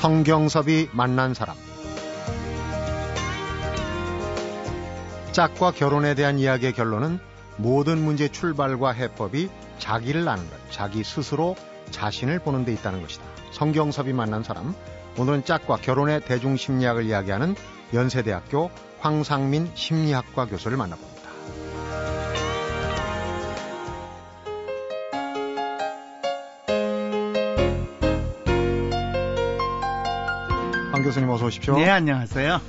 성경섭이 만난 사람 짝과 결혼에 대한 이야기의 결론은 모든 문제 출발과 해법이 자기를 아는 것, 자기 스스로 자신을 보는 데 있다는 것이다. 성경섭이 만난 사람 오늘은 짝과 결혼의 대중심리학을 이야기하는 연세대학교 황상민 심리학과 교수를 만나봅니다. 교수님 어서 오십시오. 네, 안녕하세요.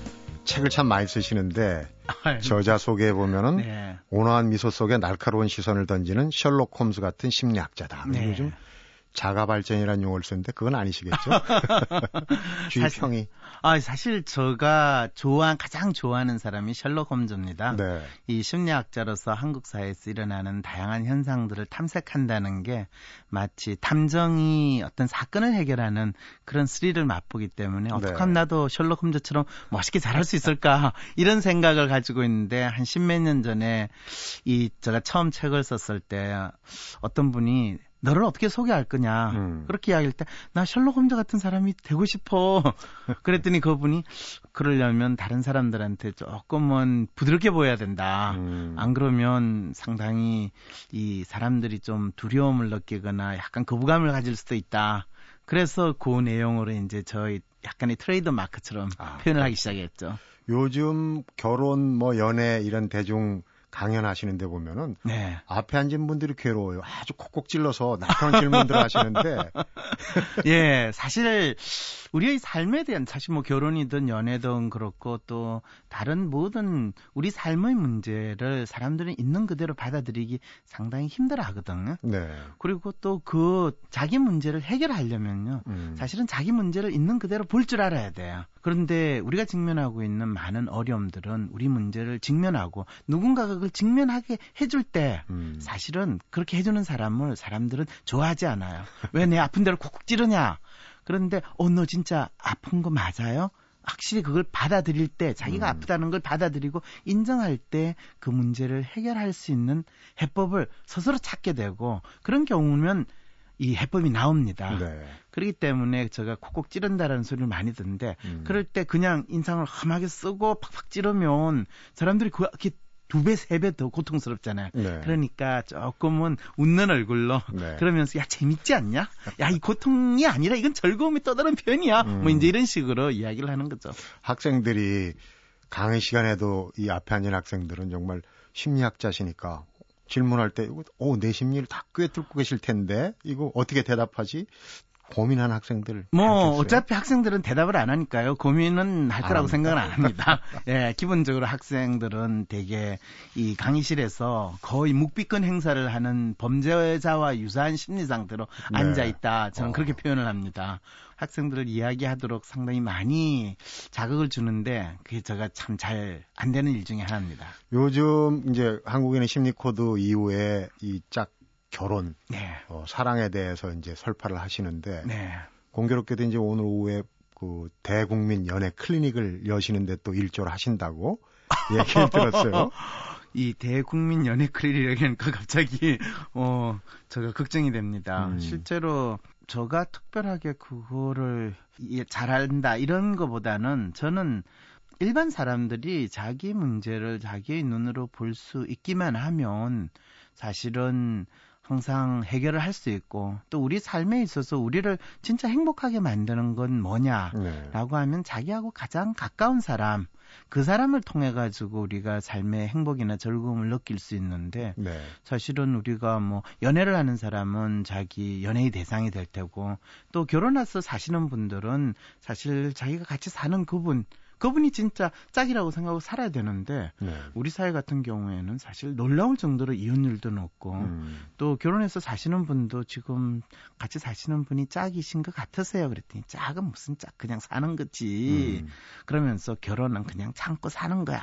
책을 참 많이 쓰시는데 저자 소개해 보면은 네. 온화한 미소 속에 날카로운 시선을 던지는 셜록 홈즈 같은 심리학자다. 네. 요즘 자가 발전이라는 용어를 쓰는데 그건 아니시겠죠? 주의 사실, 평이. 아, 사실 제가 좋아한 가장 좋아하는 사람이 셜록 홈즈입니다. 네. 이 심리학자로서 한국 사회에서 일어나는 다양한 현상들을 탐색한다는 게 마치 탐정이 어떤 사건을 해결하는 그런 스릴을 맛보기 때문에 네. 어떻게 하면 나도 셜록 홈즈처럼 멋있게 잘할 수 있을까 이런 생각을 가지고 있는데 한 십몇 년 전에 이 제가 처음 책을 썼을 때 어떤 분이 너를 어떻게 소개할 거냐. 음. 그렇게 이야기할 때, 나 셜록 홈즈 같은 사람이 되고 싶어. 그랬더니 그분이, 그러려면 다른 사람들한테 조금은 부드럽게 보여야 된다. 음. 안 그러면 상당히 이 사람들이 좀 두려움을 느끼거나 약간 거부감을 가질 수도 있다. 그래서 그 내용으로 이제 저희 약간의 트레이드 마크처럼 아, 표현을 하기 시작했죠. 요즘 결혼 뭐 연애 이런 대중 강연하시는 데 보면은 네. 앞에 앉은 분들이 괴로워요. 아주 콕콕 찔러서 날카로운 질문들을 하시는데 예, 사실 우리의 삶에 대한 사실 뭐 결혼이든 연애든 그렇고 또 다른 모든 우리 삶의 문제를 사람들은 있는 그대로 받아들이기 상당히 힘들어 하거든요. 네. 그리고 또 그 자기 문제를 해결하려면요. 음. 사실은 자기 문제를 있는 그대로 볼 줄 알아야 돼요. 그런데 우리가 직면하고 있는 많은 어려움들은 우리 문제를 직면하고 누군가가 그걸 직면하게 해줄 때 음. 사실은 그렇게 해주는 사람을 사람들은 좋아하지 않아요. 왜 내 아픈 데를 콕콕 찌르냐? 그런데 어 너 진짜 아픈 거 맞아요? 확실히 그걸 받아들일 때 자기가 음. 아프다는 걸 받아들이고 인정할 때 그 문제를 해결할 수 있는 해법을 스스로 찾게 되고 그런 경우면 이 해법이 나옵니다. 네. 그렇기 때문에 제가 콕콕 찌른다라는 소리를 많이 듣는데 음. 그럴 때 그냥 인상을 험하게 쓰고 팍팍 찌르면 사람들이 그렇게 두 배, 세 배 더 고통스럽잖아요. 네. 그러니까 조금은 웃는 얼굴로 네. 그러면서 야 재밌지 않냐? 야 이 고통이 아니라 이건 즐거움이 또 다른 표현이야. 뭐 음. 뭐 이제 이런 식으로 이야기를 하는 거죠. 학생들이 강의 시간에도 이 앞에 앉은 학생들은 정말 심리학자시니까 질문할 때, 어, 내 심리를 다 꿰뚫고 계실 텐데, 이거 어떻게 대답하지? 고민하는 학생들. 뭐 많겠어요? 어차피 학생들은 대답을 안 하니까요. 고민은 할 거라고 생각은 안 합니다. 예, 기본적으로 학생들은 되게 이 강의실에서 거의 묵비권 행사를 하는 범죄자와 유사한 심리 상태로 네. 앉아 있다. 저는 어. 그렇게 표현을 합니다. 학생들을 이야기하도록 상당히 많이 자극을 주는데 그게 제가 참 잘 안 되는 일 중에 하나입니다. 요즘 이제 한국인의 심리 코드 이후에 이 짝 결혼, 네. 어, 사랑에 대해서 이제 설파를 하시는데 네. 공교롭게도 이제 오늘 오후에 그 대국민 연애 클리닉을 여시는데 또 일조를 하신다고 얘기를 들었어요. 이 대국민 연애 클리닉이니까 갑자기 어 제가 걱정이 됩니다. 음. 실제로 저가 특별하게 그거를 잘한다 이런 거보다는 저는 일반 사람들이 자기 문제를 자기의 눈으로 볼 수 있기만 하면 사실은 항상 해결을 할 수 있고 또 우리 삶에 있어서 우리를 진짜 행복하게 만드는 건 뭐냐라고 네. 하면 자기하고 가장 가까운 사람 그 사람을 통해 가지고 우리가 삶의 행복이나 즐거움을 느낄 수 있는데 네. 사실은 우리가 뭐 연애를 하는 사람은 자기 연애의 대상이 될 테고 또 결혼해서 사시는 분들은 사실 자기가 같이 사는 그분 그분이 진짜 짝이라고 생각하고 살아야 되는데 네. 우리 사회 같은 경우에는 사실 놀라울 정도로 이혼율도 높고 음. 또 결혼해서 사시는 분도 지금 같이 사시는 분이 짝이신 것 같으세요. 그랬더니 짝은 무슨 짝 그냥 사는 거지. 음. 그러면서 결혼은 그냥 참고 사는 거야.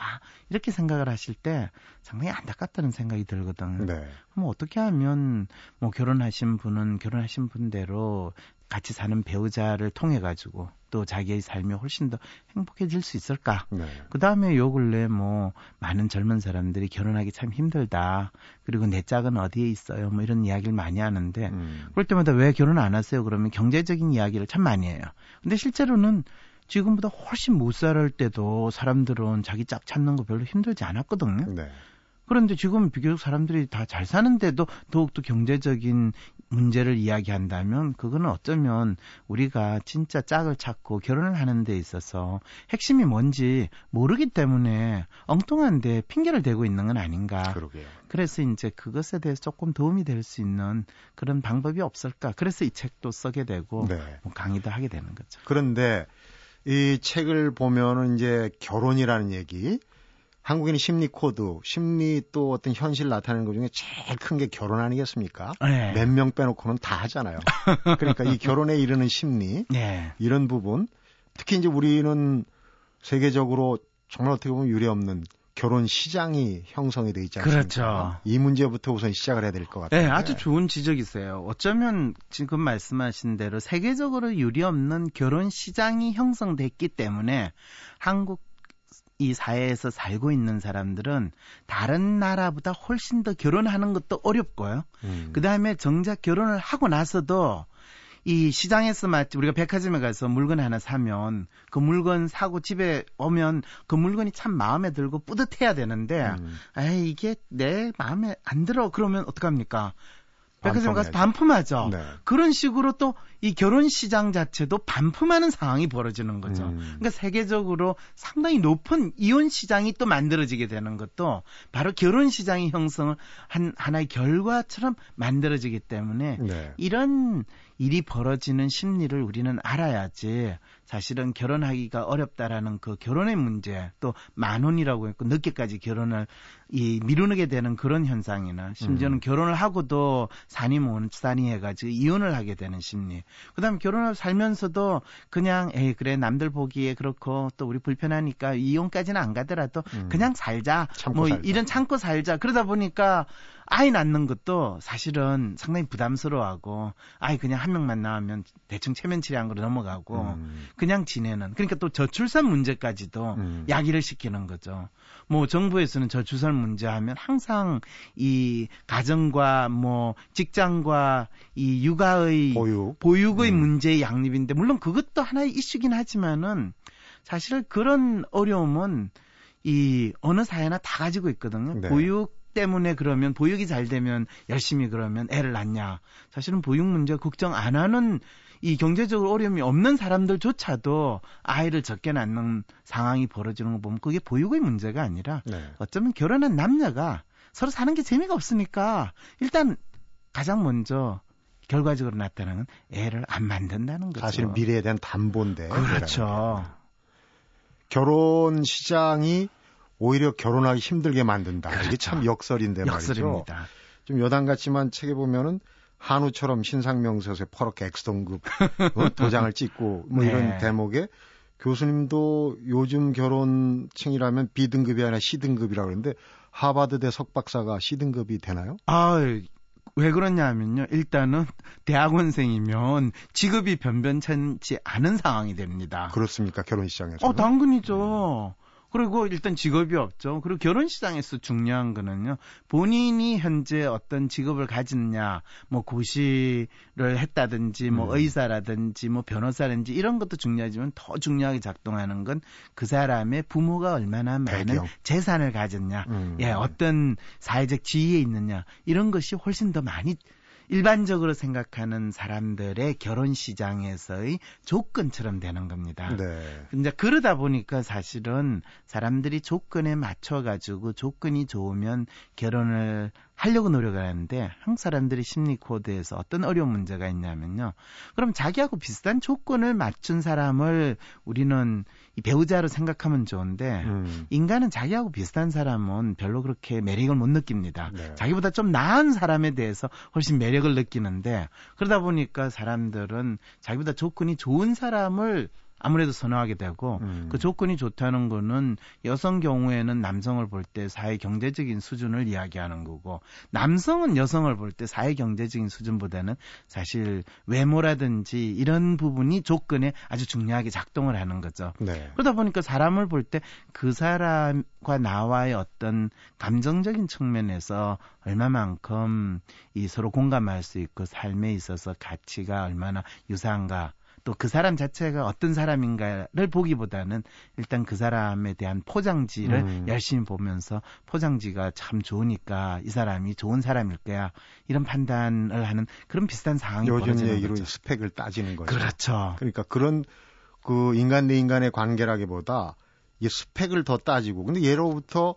이렇게 생각을 하실 때 상당히 안타깝다는 생각이 들거든. 네. 그럼 어떻게 하면 뭐 결혼하신 분은 결혼하신 분대로 같이 사는 배우자를 통해 가지고 또 자기의 삶이 훨씬 더 행복해질 수 있을까? 네. 그 다음에 요 근래 뭐 많은 젊은 사람들이 결혼하기 참 힘들다. 그리고 내 짝은 어디에 있어요? 뭐 이런 이야기를 많이 하는데 음. 그럴 때마다 왜 결혼 안 하세요? 그러면 경제적인 이야기를 참 많이 해요. 근데 실제로는 지금보다 훨씬 못 살을 때도 사람들은 자기 짝 찾는 거 별로 힘들지 않았거든요. 네. 그런데 지금 비교적 사람들이 다 잘 사는데도 더욱더 경제적인 문제를 이야기한다면 그거는 어쩌면 우리가 진짜 짝을 찾고 결혼을 하는 데 있어서 핵심이 뭔지 모르기 때문에 엉뚱한데 핑계를 대고 있는 건 아닌가. 그러게요. 그래서 이제 그것에 대해서 조금 도움이 될 수 있는 그런 방법이 없을까. 그래서 이 책도 쓰게 되고 네. 뭐 강의도 하게 되는 거죠. 그런데 이 책을 보면은 이제 결혼이라는 얘기, 한국인의 심리 코드, 심리 또 어떤 현실 나타내는 것 중에 제일 큰 게 결혼 아니겠습니까? 네. 몇명 빼놓고는 다 하잖아요. 그러니까 이 결혼에 이르는 심리, 네. 이런 부분, 특히 이제 우리는 세계적으로 정말 어떻게 보면 유례 없는 결혼 시장이 형성이 돼 있지 않습니까? 그렇죠. 이 문제부터 우선 시작을 해야 될 것 같아요. 네, 아주 좋은 지적이세요. 어쩌면 지금 말씀하신 대로 세계적으로 유례없는 결혼 시장이 형성됐기 때문에 한국 이 사회에서 살고 있는 사람들은 다른 나라보다 훨씬 더 결혼하는 것도 어렵고요. 음. 그 다음에 정작 결혼을 하고 나서도 이 시장에서 마치 우리가 백화점에 가서 물건 하나 사면 그 물건 사고 집에 오면 그 물건이 참 마음에 들고 뿌듯해야 되는데 음. 에이 이게 내 마음에 안 들어 그러면 어떡합니까? 백화점 가서. 반품하죠. 네. 그런 식으로 또 이 결혼 시장 자체도 반품하는 상황이 벌어지는 거죠. 음. 그러니까 세계적으로 상당히 높은 이혼 시장이 또 만들어지게 되는 것도 바로 결혼 시장이 형성을 한 하나의 결과처럼 만들어지기 때문에 네. 이런 일이 벌어지는 심리를 우리는 알아야지 사실은 결혼하기가 어렵다라는 그 결혼의 문제 또 만혼이라고 했고 늦게까지 결혼을 이 미루게 되는 그런 현상이나 심지어는 음. 결혼을 하고도 산이 못산이 해가지고 이혼을 하게 되는 심리 그다음에 결혼을 살면서도 그냥 에이 그래 남들 보기에 그렇고 또 우리 불편하니까 이혼까지는 안 가더라도 음. 그냥 살자 뭐 살자. 이런 참고 살자 그러다 보니까 아이 낳는 것도 사실은 상당히 부담스러워하고 아이 그냥 한 명만 낳으면 대충 체면 치레한 거로 넘어가고 음. 그냥 지내는 그러니까 또 저출산 문제까지도 음. 야기를 시키는 거죠. 뭐 정부에서는 저출산 문제 하면 항상 이 가정과 뭐 직장과 이 육아의 보육. 보육의 음. 문제의 양립인데 물론 그것도 하나의 이슈긴 하지만은 사실 그런 어려움은 이 어느 사회나 다 가지고 있거든요. 네. 보육 때문에 그러면 보육이 잘 되면 열심히 그러면 애를 낳냐. 사실은 보육 문제 걱정 안 하는 이 경제적으로 어려움이 없는 사람들조차도 아이를 적게 낳는 상황이 벌어지는 거 보면 그게 보육의 문제가 아니라 네. 어쩌면 결혼한 남녀가 서로 사는 게 재미가 없으니까 일단 가장 먼저 결과적으로 나타나는 애를 안 만든다는 거죠. 사실은 미래에 대한 담보인데. 그렇죠. 결혼 시장이 오히려 결혼하기 힘들게 만든다. 이게 그렇죠. 참 역설인데 말이죠. 역설입니다. 좀 여당 같지만 책에 보면은 한우처럼 신상명세서에 퍼렇게 X등급 어, 도장을 찍고 뭐 네. 이런 대목에 교수님도 요즘 결혼층이라면 B등급이 아니라 C등급이라고 그러는데 하버드대 석박사가 C등급이 되나요? 아, 왜 그러냐면요. 일단은 대학원생이면 직업이 변변찮지 않은 상황이 됩니다. 그렇습니까? 결혼 시장에서. 어, 당근이죠. 그리고 일단 직업이 없죠. 그리고 결혼 시장에서 중요한 거는요. 본인이 현재 어떤 직업을 가졌냐, 뭐 고시를 했다든지, 뭐 음. 의사라든지, 뭐 변호사라든지 이런 것도 중요하지만 더 중요하게 작동하는 건 그 사람의 부모가 얼마나 많은 배경. 재산을 가졌냐, 음. 예, 어떤 사회적 지위에 있느냐 이런 것이 훨씬 더 많이 일반적으로 생각하는 사람들의 결혼 시장에서의 조건처럼 되는 겁니다. 네. 이제 그러다 보니까 사실은 사람들이 조건에 맞춰 가지고 조건이 좋으면 결혼을 하려고 노력을 하는데 한국 사람들이 심리 코드에서 어떤 어려운 문제가 있냐면요. 그럼 자기하고 비슷한 조건을 맞춘 사람을 우리는 이 배우자로 생각하면 좋은데 음. 인간은 자기하고 비슷한 사람은 별로 그렇게 매력을 못 느낍니다. 네. 자기보다 좀 나은 사람에 대해서 훨씬 매력을 느끼는데 그러다 보니까 사람들은 자기보다 조건이 좋은 사람을 아무래도 선호하게 되고 음. 그 조건이 좋다는 거는 여성 경우에는 남성을 볼 때 사회 경제적인 수준을 이야기하는 거고 남성은 여성을 볼 때 사회 경제적인 수준보다는 사실 외모라든지 이런 부분이 조건에 아주 중요하게 작동을 하는 거죠. 네. 그러다 보니까 사람을 볼 때 그 사람과 나와의 어떤 감정적인 측면에서 얼마만큼 이 서로 공감할 수 있고 삶에 있어서 가치가 얼마나 유사한가 또 그 사람 자체가 어떤 사람인가를 보기보다는 일단 그 사람에 대한 포장지를 음. 열심히 보면서 포장지가 참 좋으니까 이 사람이 좋은 사람일 거야 이런 판단을 하는 그런 비슷한 상황이 요즘 얘기로 거죠. 스펙을 따지는 거죠. 그렇죠. 그러니까 그런 그 인간 대 인간의 관계라기보다 이 스펙을 더 따지고 근데 예로부터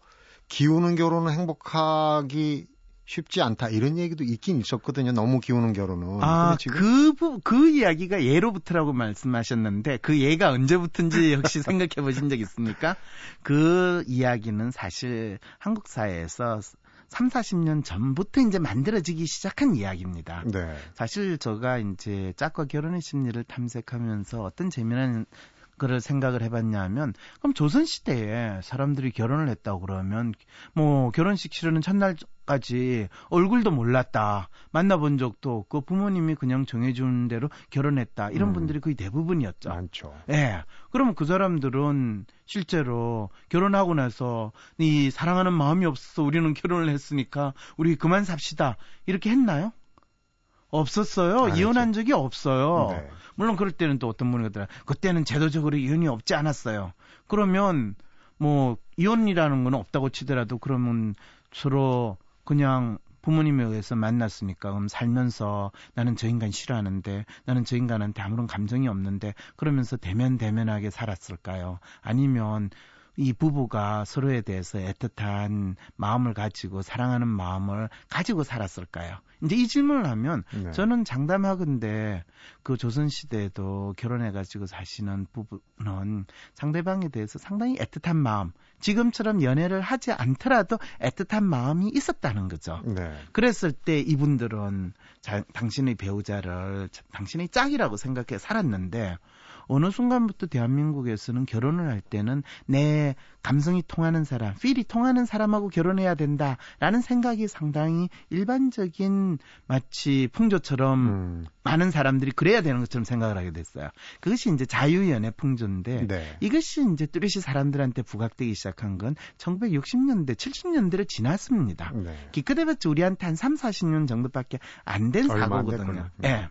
기우는 결혼은 행복하기 쉽지 않다 이런 얘기도 있긴 있었거든요. 너무 기우는 결혼은. 아, 그, 부, 그 이야기가 예로부터라고 말씀하셨는데, 그 예가 언제부터인지 혹시 생각해 보신 적 있습니까? 그 이야기는 사실 한국 사회에서 3, 40년 전부터 이제 만들어지기 시작한 이야기입니다. 네. 사실 제가 이제 짝과 결혼의 심리를 탐색하면서 어떤 재미난 그를 생각을 해봤냐면 그럼 조선 시대에 사람들이 결혼을 했다고 그러면 뭐 결혼식 치르는 첫날까지 얼굴도 몰랐다 만나본 적도 없고 부모님이 그냥 정해준 대로 결혼했다 이런 음. 분들이 거의 대부분이었죠. 많죠. 예. 그러면 그 사람들은 실제로 결혼하고 나서 이 사랑하는 마음이 없어서 우리는 결혼을 했으니까 우리 그만 삽시다 이렇게 했나요? 없었어요. 안 이혼한 적이 없어요. 네. 물론 그럴 때는 또 어떤 분이 그러더라. 그때는 제도적으로 이혼이 없지 않았어요. 그러면 뭐 이혼이라는 건 없다고 치더라도 그러면 서로 그냥 부모님에 의해서 만났으니까 그럼 살면서 나는 저 인간 싫어하는데 나는 저 인간한테 아무런 감정이 없는데 그러면서 대면 대면하게 살았을까요? 아니면 이 부부가 서로에 대해서 애틋한 마음을 가지고 사랑하는 마음을 가지고 살았을까요? 이제 이 질문을 하면 네. 저는 장담하건데 그 조선 시대에도 결혼해가지고 사시는 부부는 상대방에 대해서 상당히 애틋한 마음, 지금처럼 연애를 하지 않더라도 애틋한 마음이 있었다는 거죠. 네. 그랬을 때 이분들은 자, 당신의 배우자를 자- 당신의 짝이라고 생각해 살았는데 어느 순간부터 대한민국에서는 결혼을 할 때는 내 감성이 통하는 사람, 필이 통하는 사람하고 결혼해야 된다라는 생각이 상당히 일반적인 마치 풍조처럼 음. 많은 사람들이 그래야 되는 것처럼 생각을 하게 됐어요. 그것이 이제 자유연애 풍조인데 네. 이것이 이제 뚜렷이 사람들한테 부각되기 시작한 건 1960년대, 70년대를 지났습니다. 네. 기껏해봤자 우리한테 한 3, 40년 정도밖에 안 된 사고거든요. 예.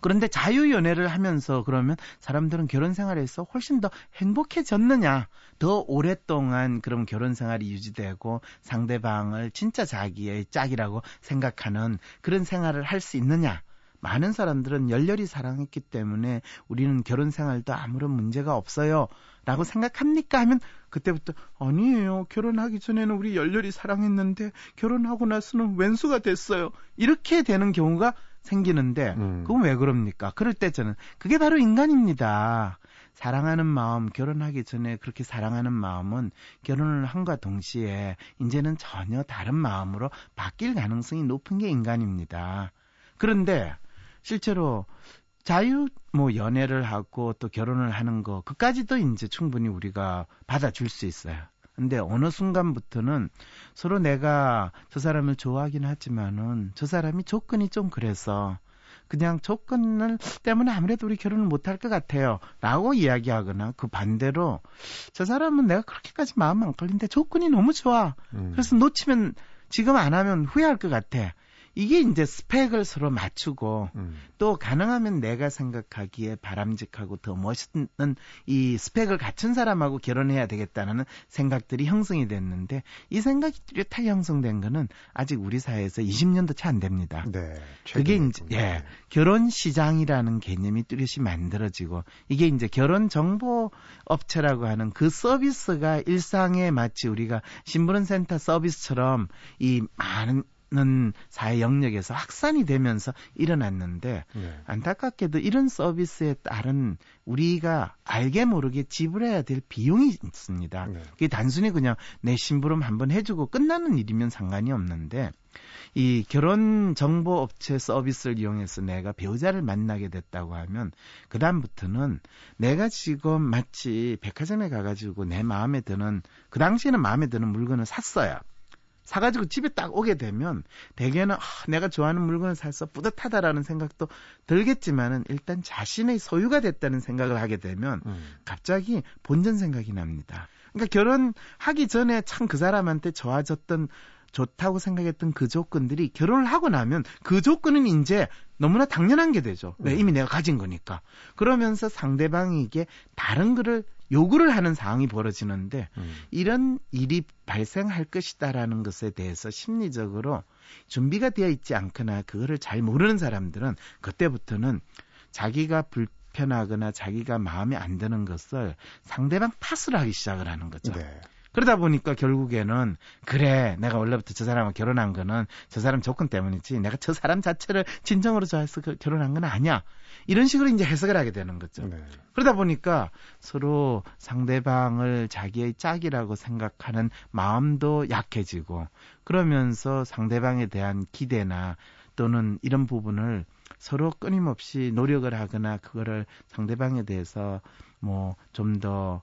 그런데 자유연애를 하면서 그러면 사람들은 결혼 생활에서 훨씬 더 행복해졌느냐, 더 오랫동안 그럼 결혼 생활이 유지되고 상대방을 진짜 자기의 짝이라고 생각하는 그런 생활을 할 수 있느냐. 많은 사람들은 열렬히 사랑했기 때문에 우리는 결혼 생활도 아무런 문제가 없어요. 라고 생각합니까? 하면 그때부터 아니에요. 결혼하기 전에는 우리 열렬히 사랑했는데 결혼하고 나서는 왼수가 됐어요. 이렇게 되는 경우가 생기는데 음. 그건 왜 그럽니까? 그럴 때 저는 그게 바로 인간입니다. 사랑하는 마음, 결혼하기 전에 그렇게 사랑하는 마음은 결혼을 한과 동시에 이제는 전혀 다른 마음으로 바뀔 가능성이 높은 게 인간입니다. 그런데 실제로 자유 뭐 연애를 하고 또 결혼을 하는 거 그까지도 이제 충분히 우리가 받아줄 수 있어요. 근데 어느 순간부터는 서로 내가 저 사람을 좋아하긴 하지만은 저 사람이 조건이 좀 그래서 그냥 조건을 때문에 아무래도 우리 결혼을 못할 것 같아요. 라고 이야기하거나 그 반대로 저 사람은 내가 그렇게까지 마음 안 걸린데 조건이 너무 좋아. 음. 그래서 놓치면 지금 안 하면 후회할 것 같아. 이게 이제 스펙을 서로 맞추고 음. 또 가능하면 내가 생각하기에 바람직하고 더 멋있는 이 스펙을 갖춘 사람하고 결혼해야 되겠다는 생각들이 형성이 됐는데 이 생각이 뚜렷하게 형성된 거는 아직 우리 사회에서 20년도 채 안 됩니다. 네. 그게 이제 좀, 예 네. 결혼 시장이라는 개념이 뚜렷이 만들어지고 이게 이제 결혼 정보 업체라고 하는 그 서비스가 일상에 마치 우리가 신부름 센터 서비스처럼 이 많은 사회 영역에서 확산이 되면서 일어났는데 네. 안타깝게도 이런 서비스에 따른 우리가 알게 모르게 지불해야 될 비용이 있습니다. 네. 그게 단순히 그냥 내 심부름 한번 해주고 끝나는 일이면 상관이 없는데 이 결혼 정보 업체 서비스를 이용해서 내가 배우자를 만나게 됐다고 하면 그 다음부터는 내가 지금 마치 백화점에 가가지고 내 마음에 드는 그 당시에는 마음에 드는 물건을 샀어요. 사가지고 집에 딱 오게 되면 대개는 아, 내가 좋아하는 물건을 사서 뿌듯하다라는 생각도 들겠지만은 일단 자신의 소유가 됐다는 생각을 하게 되면 음. 갑자기 본전 생각이 납니다. 그러니까 결혼하기 전에 참 그 사람한테 좋아졌던 좋다고 생각했던 그 조건들이 결혼을 하고 나면 그 조건은 이제 너무나 당연한 게 되죠. 네, 음. 이미 내가 가진 거니까. 그러면서 상대방이 이게 다른 거를 요구를 하는 상황이 벌어지는데 음. 이런 일이 발생할 것이다라는 것에 대해서 심리적으로 준비가 되어 있지 않거나 그거를 잘 모르는 사람들은 그때부터는 자기가 불 편하거나 자기가 마음에 안 드는 것을 상대방 탓을 하기 시작을 하는 거죠. 네. 그러다 보니까 결국에는 그래 내가 원래부터 저 사람과 결혼한 거는 저 사람 조건 때문이지 내가 저 사람 자체를 진정으로 좋아해서 그 결혼한 건 아니야 이런 식으로 이제 해석을 하게 되는 거죠. 네. 그러다 보니까 서로 상대방을 자기의 짝이라고 생각하는 마음도 약해지고 그러면서 상대방에 대한 기대나 또는 이런 부분을 서로 끊임없이 노력을 하거나 그거를 상대방에 대해서 뭐 좀 더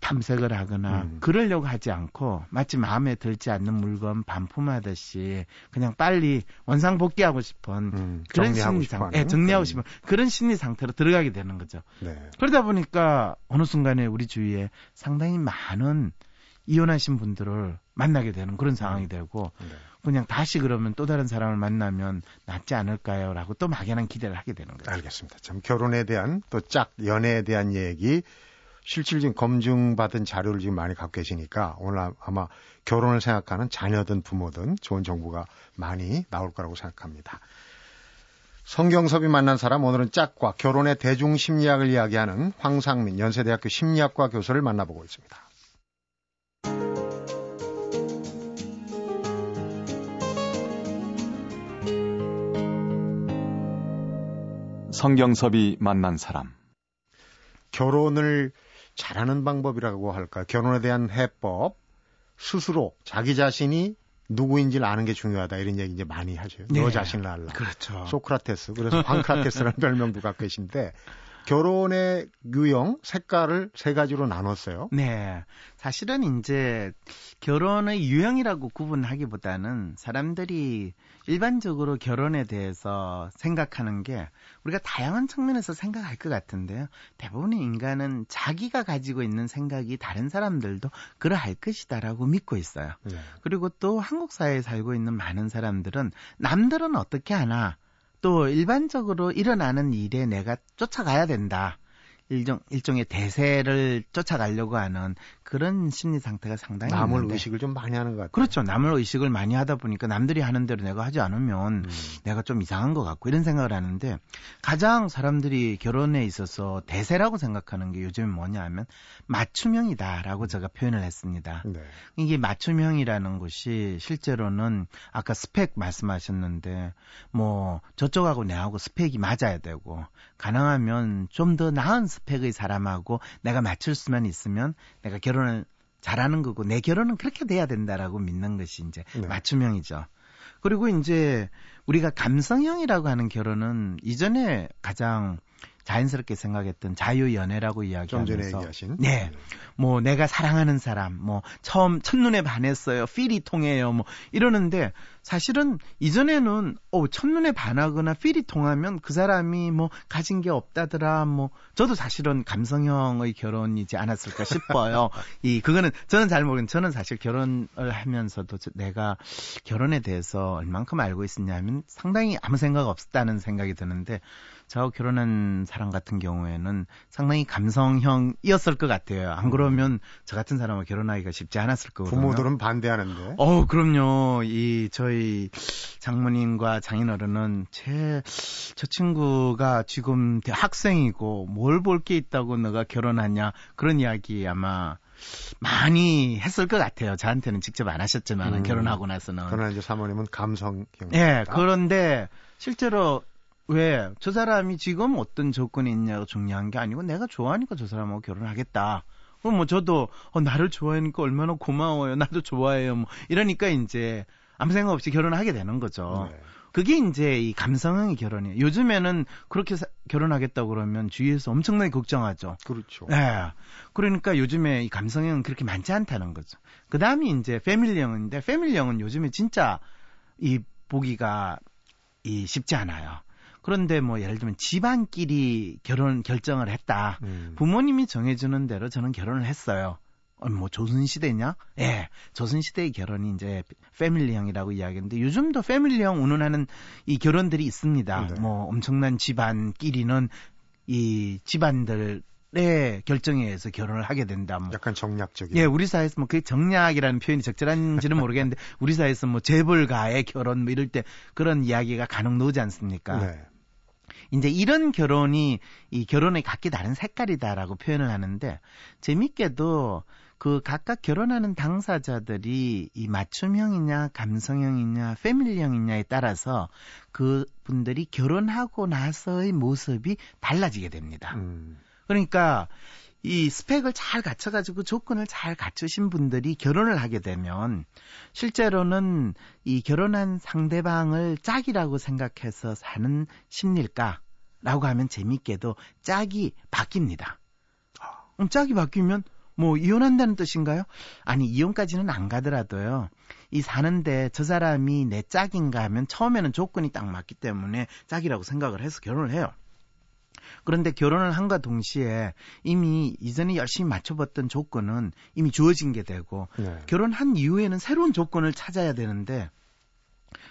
탐색을 하거나 음. 그러려고 하지 않고 마치 마음에 들지 않는 물건 반품하듯이 그냥 빨리 원상 복귀하고 싶은 음, 그런 심리 상태, 예, 정리하고 싶은 그런 심리 상태로 들어가게 되는 거죠. 네. 그러다 보니까 어느 순간에 우리 주위에 상당히 많은 이혼하신 분들을 만나게 되는 그런 상황이 되고 네. 그냥 다시 그러면 또 다른 사람을 만나면 낫지 않을까요?라고 또 막연한 기대를 하게 되는 거죠. 알겠습니다. 참 결혼에 대한 또 짝 연애에 대한 얘기 실질적인 검증받은 자료를 지금 많이 갖고 계시니까 오늘 아마 결혼을 생각하는 자녀든 부모든 좋은 정보가 많이 나올 거라고 생각합니다. 성경섭이 만난 사람 오늘은 짝과 결혼의 대중 심리학을 이야기하는 황상민 연세대학교 심리학과 교수를 만나보고 있습니다. 성경섭이 만난 사람 결혼을 잘하는 방법이라고 할까 결혼에 대한 해법 스스로 자기 자신이 누구인지를 아는 게 중요하다 이런 얘기 이제 많이 하죠. 네. 너 자신을 알라. 그렇죠. 소크라테스 그래서 황크라테스라는 별명도 갖고 계신데 결혼의 유형, 색깔을 세 가지로 나눴어요. 네. 사실은 이제 결혼의 유형이라고 구분하기보다는 사람들이 일반적으로 결혼에 대해서 생각하는 게 우리가 다양한 측면에서 생각할 것 같은데요. 대부분의 인간은 자기가 가지고 있는 생각이 다른 사람들도 그러할 것이다라고 믿고 있어요. 네. 그리고 또 한국 사회에 살고 있는 많은 사람들은 남들은 어떻게 하나 또 일반적으로 일어나는 일에 내가 쫓아가야 된다. 일종 일종의 대세를 쫓아가려고 하는 그런 심리 상태가 상당히 남을 있는데. 의식을 좀 많이 하는 것 같아요. 그렇죠. 남을 의식을 많이 하다 보니까 남들이 하는 대로 내가 하지 않으면 음. 내가 좀 이상한 것 같고 이런 생각을 하는데 가장 사람들이 결혼에 있어서 대세라고 생각하는 게 요즘 뭐냐 하면 맞춤형이다라고 제가 표현을 했습니다. 네. 이게 맞춤형이라는 것이 실제로는 아까 스펙 말씀하셨는데 뭐 저쪽하고 내하고 스펙이 맞아야 되고 가능하면 좀 더 나은 스펙의 사람하고 내가 맞출 수만 있으면 내가 결혼 을 잘하는 거고 내 결혼은 그렇게 돼야 된다라고 믿는 것이 이제 네. 맞춤형이죠. 그리고 이제 우리가 감성형이라고 하는 결혼은 이전에 가장 자연스럽게 생각했던 자유연애라고 이야기하면서. 네. 뭐 내가 사랑하는 사람 뭐 처음 첫눈에 반했어요. 필이 통해요. 뭐 이러는데 사실은 이전에는 어 첫눈에 반하거나 필이 통하면 그 사람이 뭐 가진 게 없다더라 뭐 저도 사실은 감성형의 결혼이지 않았을까 싶어요. 이 그거는 저는 잘 모르는 저는 사실 결혼을 하면서도 내가 결혼에 대해서 얼만큼 알고 있었냐면 상당히 아무 생각 없었다는 생각이 드는데 저하고 결혼한 사람 같은 경우에는 상당히 감성형이었을 것 같아요. 안 그러면 저 같은 사람과 결혼하기가 쉽지 않았을 거거든요. 부모들은 반대하는데. 어, 그럼요. 이 저희 장모님과 장인어른은 제 저 친구가 지금 학생이고 뭘 볼 게 있다고 너가 결혼하냐 그런 이야기 아마 많이 했을 것 같아요. 저한테는 직접 안 하셨지만 음, 결혼하고 나서는. 그러나 이제 사모님은 감성형. 네, 그런데 실제로 왜? 저 사람이 지금 어떤 조건이 있냐가 중요한 게 아니고 내가 좋아하니까 저 사람하고 결혼하겠다. 그럼 뭐 저도 어, 나를 좋아하니까 얼마나 고마워요. 나도 좋아해요. 뭐 이러니까 이제 아무 생각 없이 결혼을 하게 되는 거죠. 네. 그게 이제 이 감성형의 결혼이에요. 요즘에는 그렇게 사, 결혼하겠다고 그러면 주위에서 엄청나게 걱정하죠. 그렇죠. 네. 그러니까 요즘에 이 감성형은 그렇게 많지 않다는 거죠. 그 다음이 이제 패밀리형인데, 패밀리형은 요즘에 진짜 이 보기가 이 쉽지 않아요. 그런데 뭐 예를 들면 집안끼리 결혼 결정을 했다. 음. 부모님이 정해주는 대로 저는 결혼을 했어요. 어, 뭐 조선시대냐? 예. 조선시대의 결혼이 이제 패밀리형이라고 이야기하는데 요즘도 패밀리형 운운하는 이 결혼들이 있습니다. 네. 뭐 엄청난 집안끼리는 이 집안들 의 결정에 의해서 결혼을 하게 된다. 뭐. 약간 정략적인. 예, 우리 사회에서 뭐 그게 정략이라는 표현이 적절한지는 모르겠는데 우리 사회에서 뭐 재벌가의 결혼 뭐 이럴 때 그런 이야기가 간혹 나오지 않습니까? 네. 이제 이런 결혼이 이 결혼의 각기 다른 색깔이다라고 표현을 하는데 재밌게도 그 각각 결혼하는 당사자들이 이 맞춤형이냐 감성형이냐 패밀리형이냐에 따라서 그 분들이 결혼하고 나서의 모습이 달라지게 됩니다. 음. 그러니까 이 스펙을 잘 갖춰가지고 조건을 잘 갖추신 분들이 결혼을 하게 되면 실제로는 이 결혼한 상대방을 짝이라고 생각해서 사는 심리일까? 라고 하면 재밌게도 짝이 바뀝니다. 그럼 짝이 바뀌면 뭐 이혼한다는 뜻인가요? 아니 이혼까지는 안 가더라도요. 이 사는데 저 사람이 내 짝인가 하면 처음에는 조건이 딱 맞기 때문에 짝이라고 생각을 해서 결혼을 해요. 그런데 결혼을 한과 동시에 이미 이전에 열심히 맞춰봤던 조건은 이미 주어진 게 되고 네. 결혼한 이후에는 새로운 조건을 찾아야 되는데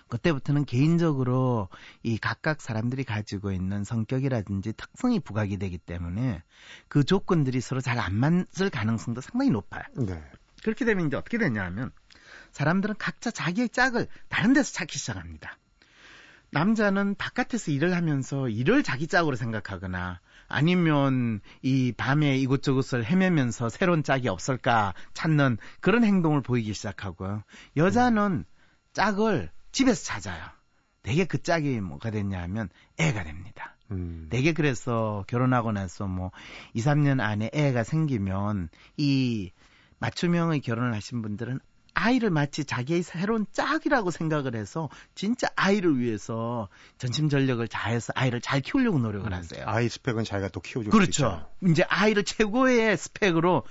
그때부터는 개인적으로 이 각각 사람들이 가지고 있는 성격이라든지 특성이 부각이 되기 때문에 그 조건들이 서로 잘 안 맞을 가능성도 상당히 높아요. 네. 그렇게 되면 이제 어떻게 되냐 하면 사람들은 각자 자기의 짝을 다른 데서 찾기 시작합니다. 남자는 바깥에서 일을 하면서 일을 자기 짝으로 생각하거나 아니면 이 밤에 이곳저곳을 헤매면서 새로운 짝이 없을까 찾는 그런 행동을 보이기 시작하고요. 여자는 짝을 집에서 찾아요. 되게 그 짝이 뭐가 됐냐 하면 애가 됩니다. 음. 되게 그래서 결혼하고 나서 뭐 2, 3년 안에 애가 생기면 이 맞춤형의 결혼을 하신 분들은 아이를 마치 자기의 새로운 짝이라고 생각을 해서 진짜 아이를 위해서 전심 전력을 다해서 아이를 잘 키우려고 노력을 하세요. 아이 스펙은 자기가 또 키워줄 수 그렇죠. 이제 아이를 최고의 스펙으로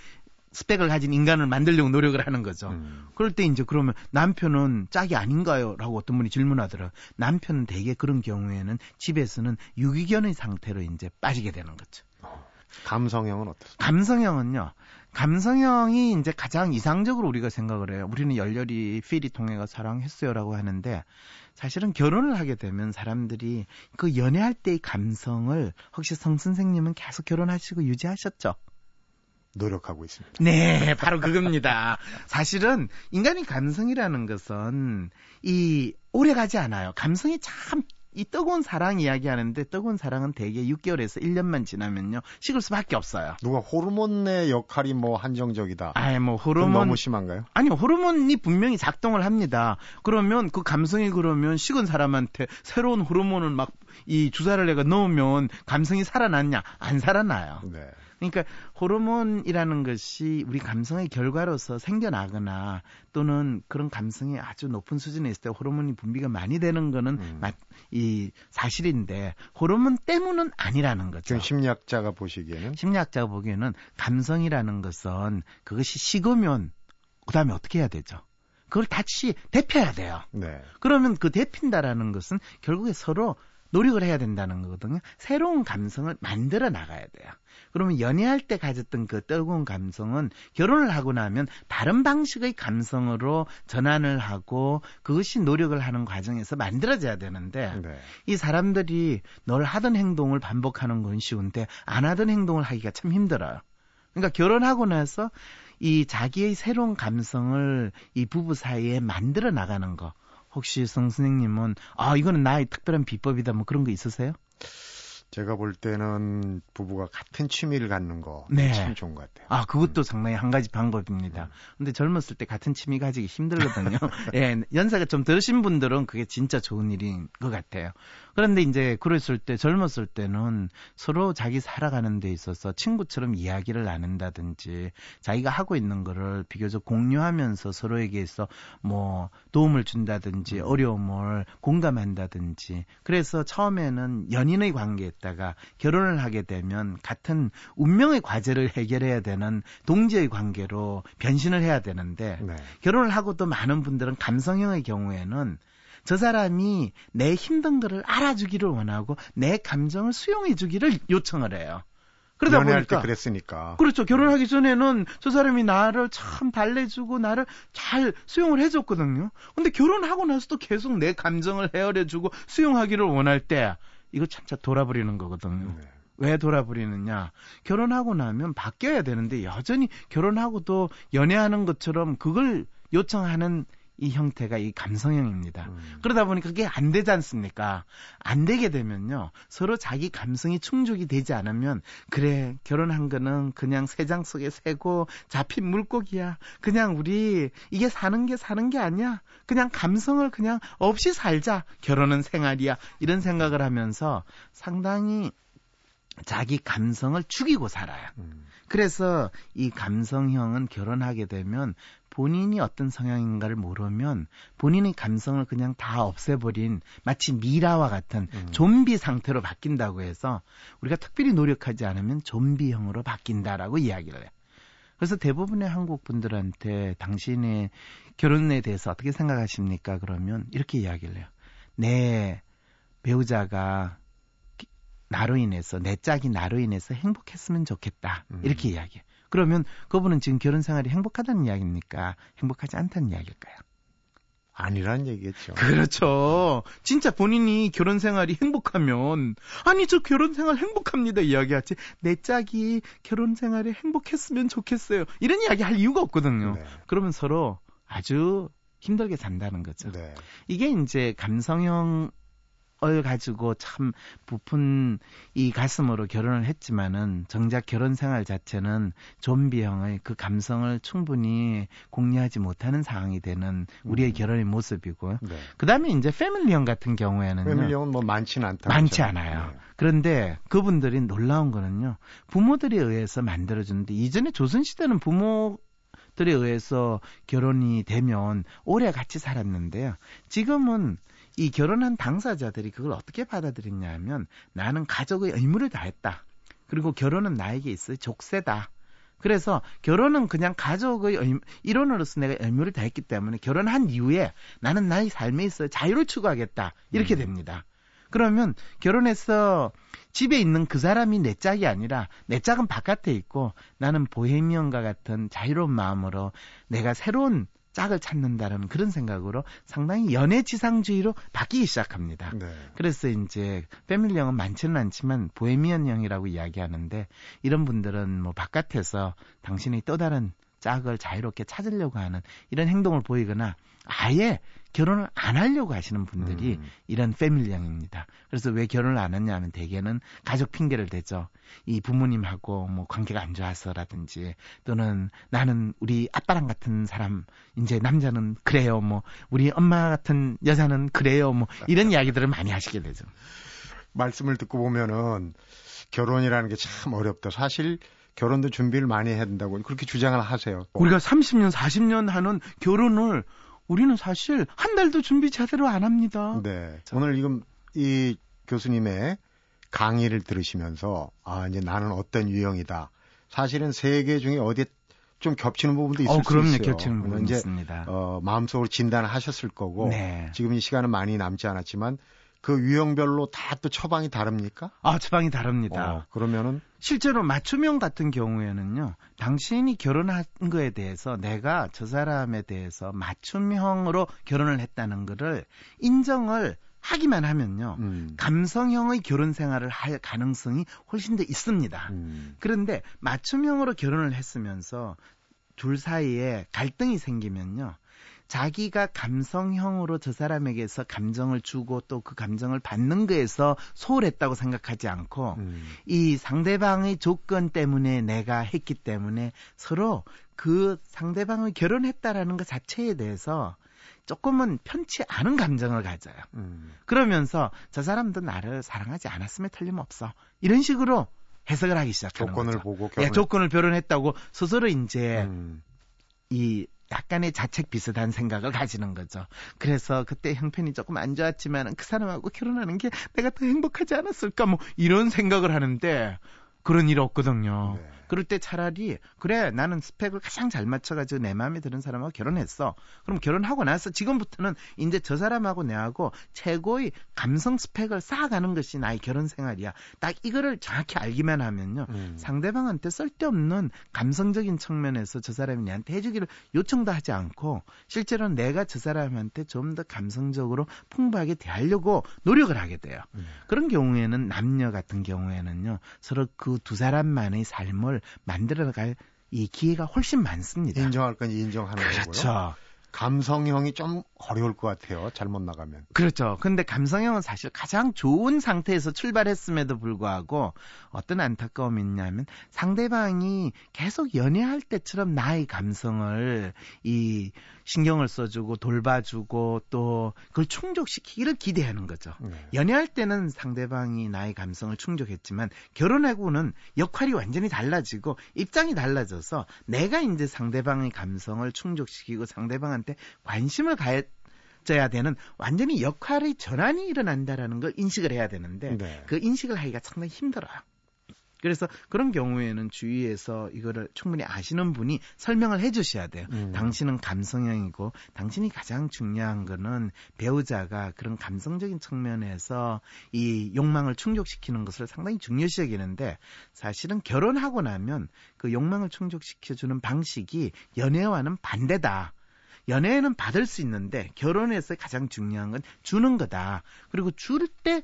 스펙을 가진 인간을 만들려고 노력을 하는 거죠. 음. 그럴 때 이제 그러면 남편은 짝이 아닌가요? 라고 어떤 분이 질문하더라. 남편은 대개 그런 경우에는 집에서는 유기견의 상태로 이제 빠지게 되는 거죠. 감성형은 어떻습니까? 감성형은요. 감성형이 이제 가장 이상적으로 우리가 생각을 해요. 우리는 열렬히 필이 통해가 사랑했어요라고 하는데 사실은 결혼을 하게 되면 사람들이 그 연애할 때의 감성을 혹시 성 선생님은 계속 결혼하시고 유지하셨죠? 노력하고 있습니다. 네, 바로 그겁니다. 사실은 인간의 감성이라는 것은 이 오래 가지 않아요. 감성이 참 이 뜨거운 사랑 이야기하는데 뜨거운 사랑은 대개 6개월에서 1년만 지나면요 식을 수밖에 없어요. 누가 호르몬의 역할이 뭐 한정적이다. 아예 뭐 호르몬 너무 심한가요? 아니 호르몬이 분명히 작동을 합니다. 그러면 그 감성이 그러면 식은 사람한테 새로운 호르몬을 막 이 주사를 내가 넣으면 감성이 살아났냐? 안 살아나요. 네. 그러니까 호르몬이라는 것이 우리 감성의 결과로서 생겨나거나 또는 그런 감성이 아주 높은 수준에 있을 때 호르몬이 분비가 많이 되는 거는 음. 마- 이 사실인데 호르몬 때문은 아니라는 거죠. 심리학자가 보시기에는 심리학자가 보기에는 감성이라는 것은 그것이 식으면 그다음에 어떻게 해야 되죠? 그걸 다시 대표해야 돼요. 네. 그러면 그 대핀다라는 것은 결국에 서로 노력을 해야 된다는 거거든요. 새로운 감성을 만들어 나가야 돼요. 그러면 연애할 때 가졌던 그 뜨거운 감성은 결혼을 하고 나면 다른 방식의 감성으로 전환을 하고 그것이 노력을 하는 과정에서 만들어져야 되는데 네. 이 사람들이 늘 하던 행동을 반복하는 건 쉬운데 안 하던 행동을 하기가 참 힘들어요. 그러니까 결혼하고 나서 이 자기의 새로운 감성을 이 부부 사이에 만들어 나가는 거. 혹시 성 선생님은 아 이거는 나의 특별한 비법이다 뭐 그런 거 있으세요? 제가 볼 때는 부부가 같은 취미를 갖는 거참 네. 좋은 것 같아요. 아, 그것도 상당히 한 가지 방법입니다. 근데 젊었을 때 같은 취미 가지기 힘들거든요. 예, 연세가 좀 들으신 분들은 그게 진짜 좋은 일인 것 같아요. 그런데 이제 그랬을 때 젊었을 때는 서로 자기 살아가는 데 있어서 친구처럼 이야기를 나눈다든지 자기가 하고 있는 거를 비교적 공유하면서 서로에게서 뭐 도움을 준다든지 어려움을 공감한다든지 그래서 처음에는 연인의 관계 에다가 결혼을 하게 되면 같은 운명의 과제를 해결해야 되는 동지의 관계로 변신을 해야 되는데 네. 결혼을 하고 또 많은 분들은 감성형의 경우에는 저 사람이 내 힘든 거를 알아주기를 원하고 내 감정을 수용해 주기를 요청을 해요. 그러다 연애할 보니까 때 그랬으니까. 그렇죠. 결혼하기 전에는 저 사람이 나를 참 달래주고 나를 잘 수용을 해줬거든요. 근데 결혼하고 나서도 계속 내 감정을 헤아려주고 수용하기를 원할 때 이거 참자 돌아버리는 거거든요. 네. 왜 돌아버리느냐? 결혼하고 나면 바뀌어야 되는데 여전히 결혼하고도 연애하는 것처럼 그걸 요청하는 이 형태가 이 감성형입니다. 음. 그러다 보니까 그게 안 되지 않습니까? 안 되게 되면요. 서로 자기 감성이 충족이 되지 않으면 그래 결혼한 거는 그냥 새장 속에 새고 잡힌 물고기야. 그냥 우리 이게 사는 게 사는 게 아니야. 그냥 감성을 그냥 없이 살자. 결혼은 생활이야. 이런 생각을 하면서 상당히 자기 감성을 죽이고 살아요. 음. 그래서 이 감성형은 결혼하게 되면 본인이 어떤 성향인가를 모르면 본인의 감성을 그냥 다 없애버린 마치 미라와 같은 음. 좀비 상태로 바뀐다고 해서 우리가 특별히 노력하지 않으면 좀비형으로 바뀐다라고 이야기를 해요. 그래서 대부분의 한국 분들한테 당신의 결혼에 대해서 어떻게 생각하십니까? 그러면 이렇게 이야기를 해요. 내 배우자가 나로 인해서 내 짝이 나로 인해서 행복했으면 좋겠다. 음. 이렇게 이야기해. 그러면 그분은 지금 결혼 생활이 행복하다는 이야기입니까? 행복하지 않다는 이야기일까요? 아니란 얘기겠죠. 그렇죠. 진짜 본인이 결혼 생활이 행복하면 아니 저 결혼 생활 행복합니다 이야기하지 내 짝이 결혼 생활에 행복했으면 좋겠어요. 이런 이야기 할 이유가 없거든요. 네. 그러면 서로 아주 힘들게 산다는 거죠. 네. 이게 이제 감성형 을 가지고 참 부푼 이 가슴으로 결혼을 했지만은 정작 결혼 생활 자체는 좀비형의 그 감성을 충분히 공유하지 못하는 상황이 되는 우리의 음. 결혼의 모습이고요. 네. 그 다음에 이제 패밀리형 같은 경우에는요. 패밀리형은 뭐 많지는 않다. 많지? 않아요. 네. 그런데 그분들이 놀라운 거는요. 부모들에 의해서 만들어 주는데 이전에 조선 시대는 부모 들에 의해서 결혼이 되면 오래 같이 살았는데요. 지금은 이 결혼한 당사자들이 그걸 어떻게 받아들였냐 하면 나는 가족의 의무를 다했다. 그리고 결혼은 나에게 있어요. 족쇄다. 그래서 결혼은 그냥 가족의 의무, 일원으로서 내가 의무를 다했기 때문에 결혼한 이후에 나는 나의 삶에 있어 자유를 추구하겠다. 이렇게 음. 됩니다. 그러면 결혼해서 집에 있는 그 사람이 내 짝이 아니라 내 짝은 바깥에 있고 나는 보헤미언과 같은 자유로운 마음으로 내가 새로운 짝을 찾는다는 그런 생각으로 상당히 연애 지상주의로 바뀌기 시작합니다. 네. 그래서 이제 패밀리형은 많지는 않지만 보헤미언형이라고 이야기하는데 이런 분들은 뭐 바깥에서 당신의 또 다른 짝을 자유롭게 찾으려고 하는 이런 행동을 보이거나 아예 결혼을 안 하려고 하시는 분들이 음. 이런 패밀리형입니다. 그래서 왜 결혼을 안 하냐 하면 대개는 가족 핑계를 대죠. 이 부모님하고 뭐 관계가 안 좋아서라든지 또는 나는 우리 아빠랑 같은 사람 이제 남자는 그래요. 뭐 우리 엄마 같은 여자는 그래요. 뭐 이런 이야기들을 많이 하시게 되죠. 말씀을 듣고 보면은 결혼이라는 게 참 어렵다. 사실 결혼도 준비를 많이 해야 된다고 그렇게 주장을 하세요. 우리가 30년, 40년 하는 결혼을 우리는 사실 한 달도 준비 제대로 안 합니다. 네. 오늘 지금 이 교수님의 강의를 들으시면서 아 이제 나는 어떤 유형이다. 사실은 세개 중에 어디에 좀 겹치는 부분도 있을 어, 수 그럼요. 있어요. 겹치는 부분이 이제 있습니다. 어, 마음속으로 진단을 하셨을 거고 네. 지금 이 시간은 많이 남지 않았지만 그 유형별로 다 또 처방이 다릅니까? 아, 처방이 다릅니다. 어, 그러면은 실제로 맞춤형 같은 경우에는요, 당신이 결혼한 거에 대해서 내가 저 사람에 대해서 맞춤형으로 결혼을 했다는 거를 인정을 하기만 하면요, 음, 감성형의 결혼 생활을 할 가능성이 훨씬 더 있습니다. 음, 그런데 맞춤형으로 결혼을 했으면서 둘 사이에 갈등이 생기면요, 자기가 감성형으로 저 사람에게서 감정을 주고 또 그 감정을 받는 거에서 소홀했다고 생각하지 않고 음. 이 상대방의 조건 때문에 내가 했기 때문에 서로 그 상대방을 결혼했다라는 것 자체에 대해서 조금은 편치 않은 감정을 가져요. 음. 그러면서 저 사람도 나를 사랑하지 않았음에 틀림없어. 이런 식으로 해석을 하기 시작하는 조건을 거죠. 보고 결혼. 예, 조건을 결혼했다고 스스로 이제 음. 이 약간의 자책 비슷한 생각을 가지는 거죠. 그래서 그때 형편이 조금 안 좋았지만 그 사람하고 결혼하는 게 내가 더 행복하지 않았을까 뭐 이런 생각을 하는데 그런 일 없거든요. 네. 그럴 때 차라리 그래 나는 스펙을 가장 잘 맞춰가지고 내 마음에 드는 사람하고 결혼했어. 그럼 결혼하고 나서 지금부터는 이제 저 사람하고 내하고 최고의 감성 스펙을 쌓아가는 것이 나의 결혼 생활이야. 딱 이거를 정확히 알기만 하면요 음. 상대방한테 쓸데없는 감성적인 측면에서 저 사람이 나한테 해주기를 요청도 하지 않고 실제로는 내가 저 사람한테 좀 더 감성적으로 풍부하게 대하려고 노력을 하게 돼요. 음. 그런 경우에는 남녀 같은 경우에는요 서로 그 두 사람만의 삶을 만들어갈 이 기회가 훨씬 많습니다. 인정할 건 인정하는 그렇죠. 거고요. 감성형이 좀 어려울 것 같아요. 잘못 나가면. 그렇죠. 근데 감성형은 사실 가장 좋은 상태에서 출발했음에도 불구하고 어떤 안타까움이 있냐면 상대방이 계속 연애할 때처럼 나의 감성을 이 신경을 써주고 돌봐주고 또 그걸 충족시키기를 기대하는 거죠. 네. 연애할 때는 상대방이 나의 감성을 충족했지만 결혼하고는 역할이 완전히 달라지고 입장이 달라져서 내가 이제 상대방의 감성을 충족시키고 상대방한테 관심을 가해 져야 되는 완전히 역할의 전환이 일어난다라는 걸 인식을 해야 되는데 네. 그 인식을 하기가 상당히 힘들어요. 그래서 그런 경우에는 주위에서 이거를 충분히 아시는 분이 설명을 해 주셔야 돼요. 음. 당신은 감성형이고 당신이 가장 중요한 거는 배우자가 그런 감성적인 측면에서 이 욕망을 충족시키는 것을 상당히 중요시 여기는데 사실은 결혼하고 나면 그 욕망을 충족시켜 주는 방식이 연애와는 반대다. 연애는 받을 수 있는데 결혼에서 가장 중요한 건 주는 거다. 그리고 줄 때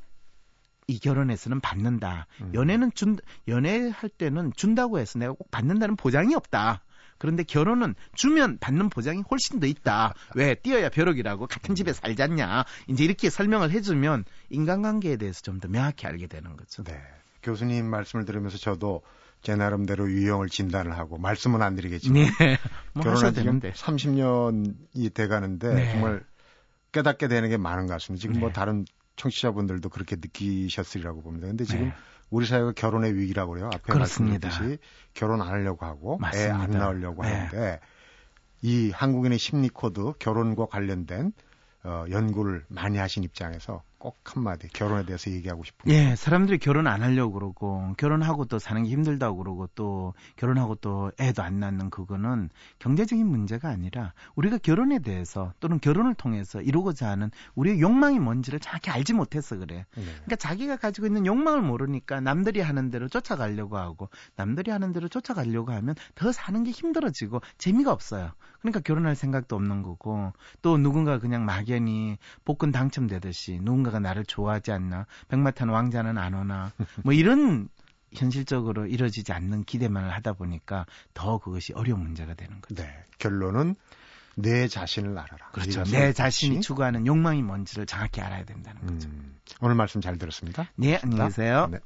이 결혼에서는 받는다. 음. 연애는 준 연애할 때는 준다고 해서 내가 꼭 받는다는 보장이 없다. 그런데 결혼은 주면 받는 보장이 훨씬 더 있다. 왜 뛰어야 벼룩이라고 같은 집에 살잖냐. 이제 이렇게 설명을 해주면 인간관계에 대해서 좀 더 명확히 알게 되는 거죠. 네. 교수님 말씀을 들으면서 저도 제 나름대로 유형을 진단을 하고 말씀은 안 드리겠지만 네. 뭐 결혼한 지 30년이 돼가는데 네. 정말 깨닫게 되는 게 많은 것 같습니다. 지금 뭐 네. 뭐 다른 청취자분들도 그렇게 느끼셨으리라고 봅니다. 근데 지금 네. 우리 사회가 결혼의 위기라고 그래요. 앞에 그렇습니다. 말씀드렸듯이 결혼 안 하려고 하고 애 안 낳으려고 네. 하는데 이 한국인의 심리 코드 결혼과 관련된 어, 연구를 많이 하신 입장에서 꼭 한마디 결혼에 대해서 얘기하고 싶은 예, 사람들이 결혼 안 하려고 그러고 결혼하고 또 사는 게 힘들다고 그러고 또 결혼하고 또 애도 안 낳는 그거는 경제적인 문제가 아니라 우리가 결혼에 대해서 또는 결혼을 통해서 이루고자 하는 우리의 욕망이 뭔지를 정확히 알지 못해서 그래. 네. 그러니까 자기가 가지고 있는 욕망을 모르니까 남들이 하는 대로 쫓아가려고 하고 남들이 하는 대로 쫓아가려고 하면 더 사는 게 힘들어지고 재미가 없어요. 그러니까 결혼할 생각도 없는 거고 또 누군가 그냥 막연히 복권 당첨되듯이 누군가 누군가가 나를 좋아하지 않나, 백마탄 왕자는 안 오나, 뭐 이런 현실적으로 이루어지지 않는 기대만을 하다 보니까 더 그것이 어려운 문제가 되는 거죠. 네. 결론은 내 자신을 알아라. 그렇죠. 내 자신이 추구하는 욕망이 뭔지를 정확히 알아야 된다는 거죠. 음, 오늘 말씀 잘 들었습니다. 네, 안녕히 계세요. 네.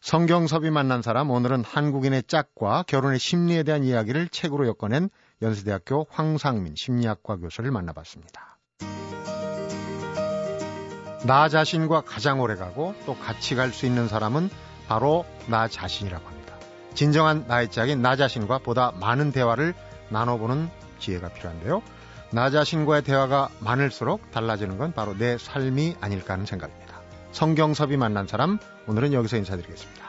성경섭이 만난 사람 오늘은 한국인의 짝과 결혼의 심리에 대한 이야기를 책으로 엮어낸 연세대학교 황상민 심리학과 교수를 만나봤습니다. 나 자신과 가장 오래 가고 또 같이 갈 수 있는 사람은 바로 나 자신이라고 합니다. 진정한 나의 짝인 나 자신과 보다 많은 대화를 나눠보는 지혜가 필요한데요. 나 자신과의 대화가 많을수록 달라지는 건 바로 내 삶이 아닐까 하는 생각입니다. 성경섭이 만난 사람, 오늘은 여기서 인사드리겠습니다.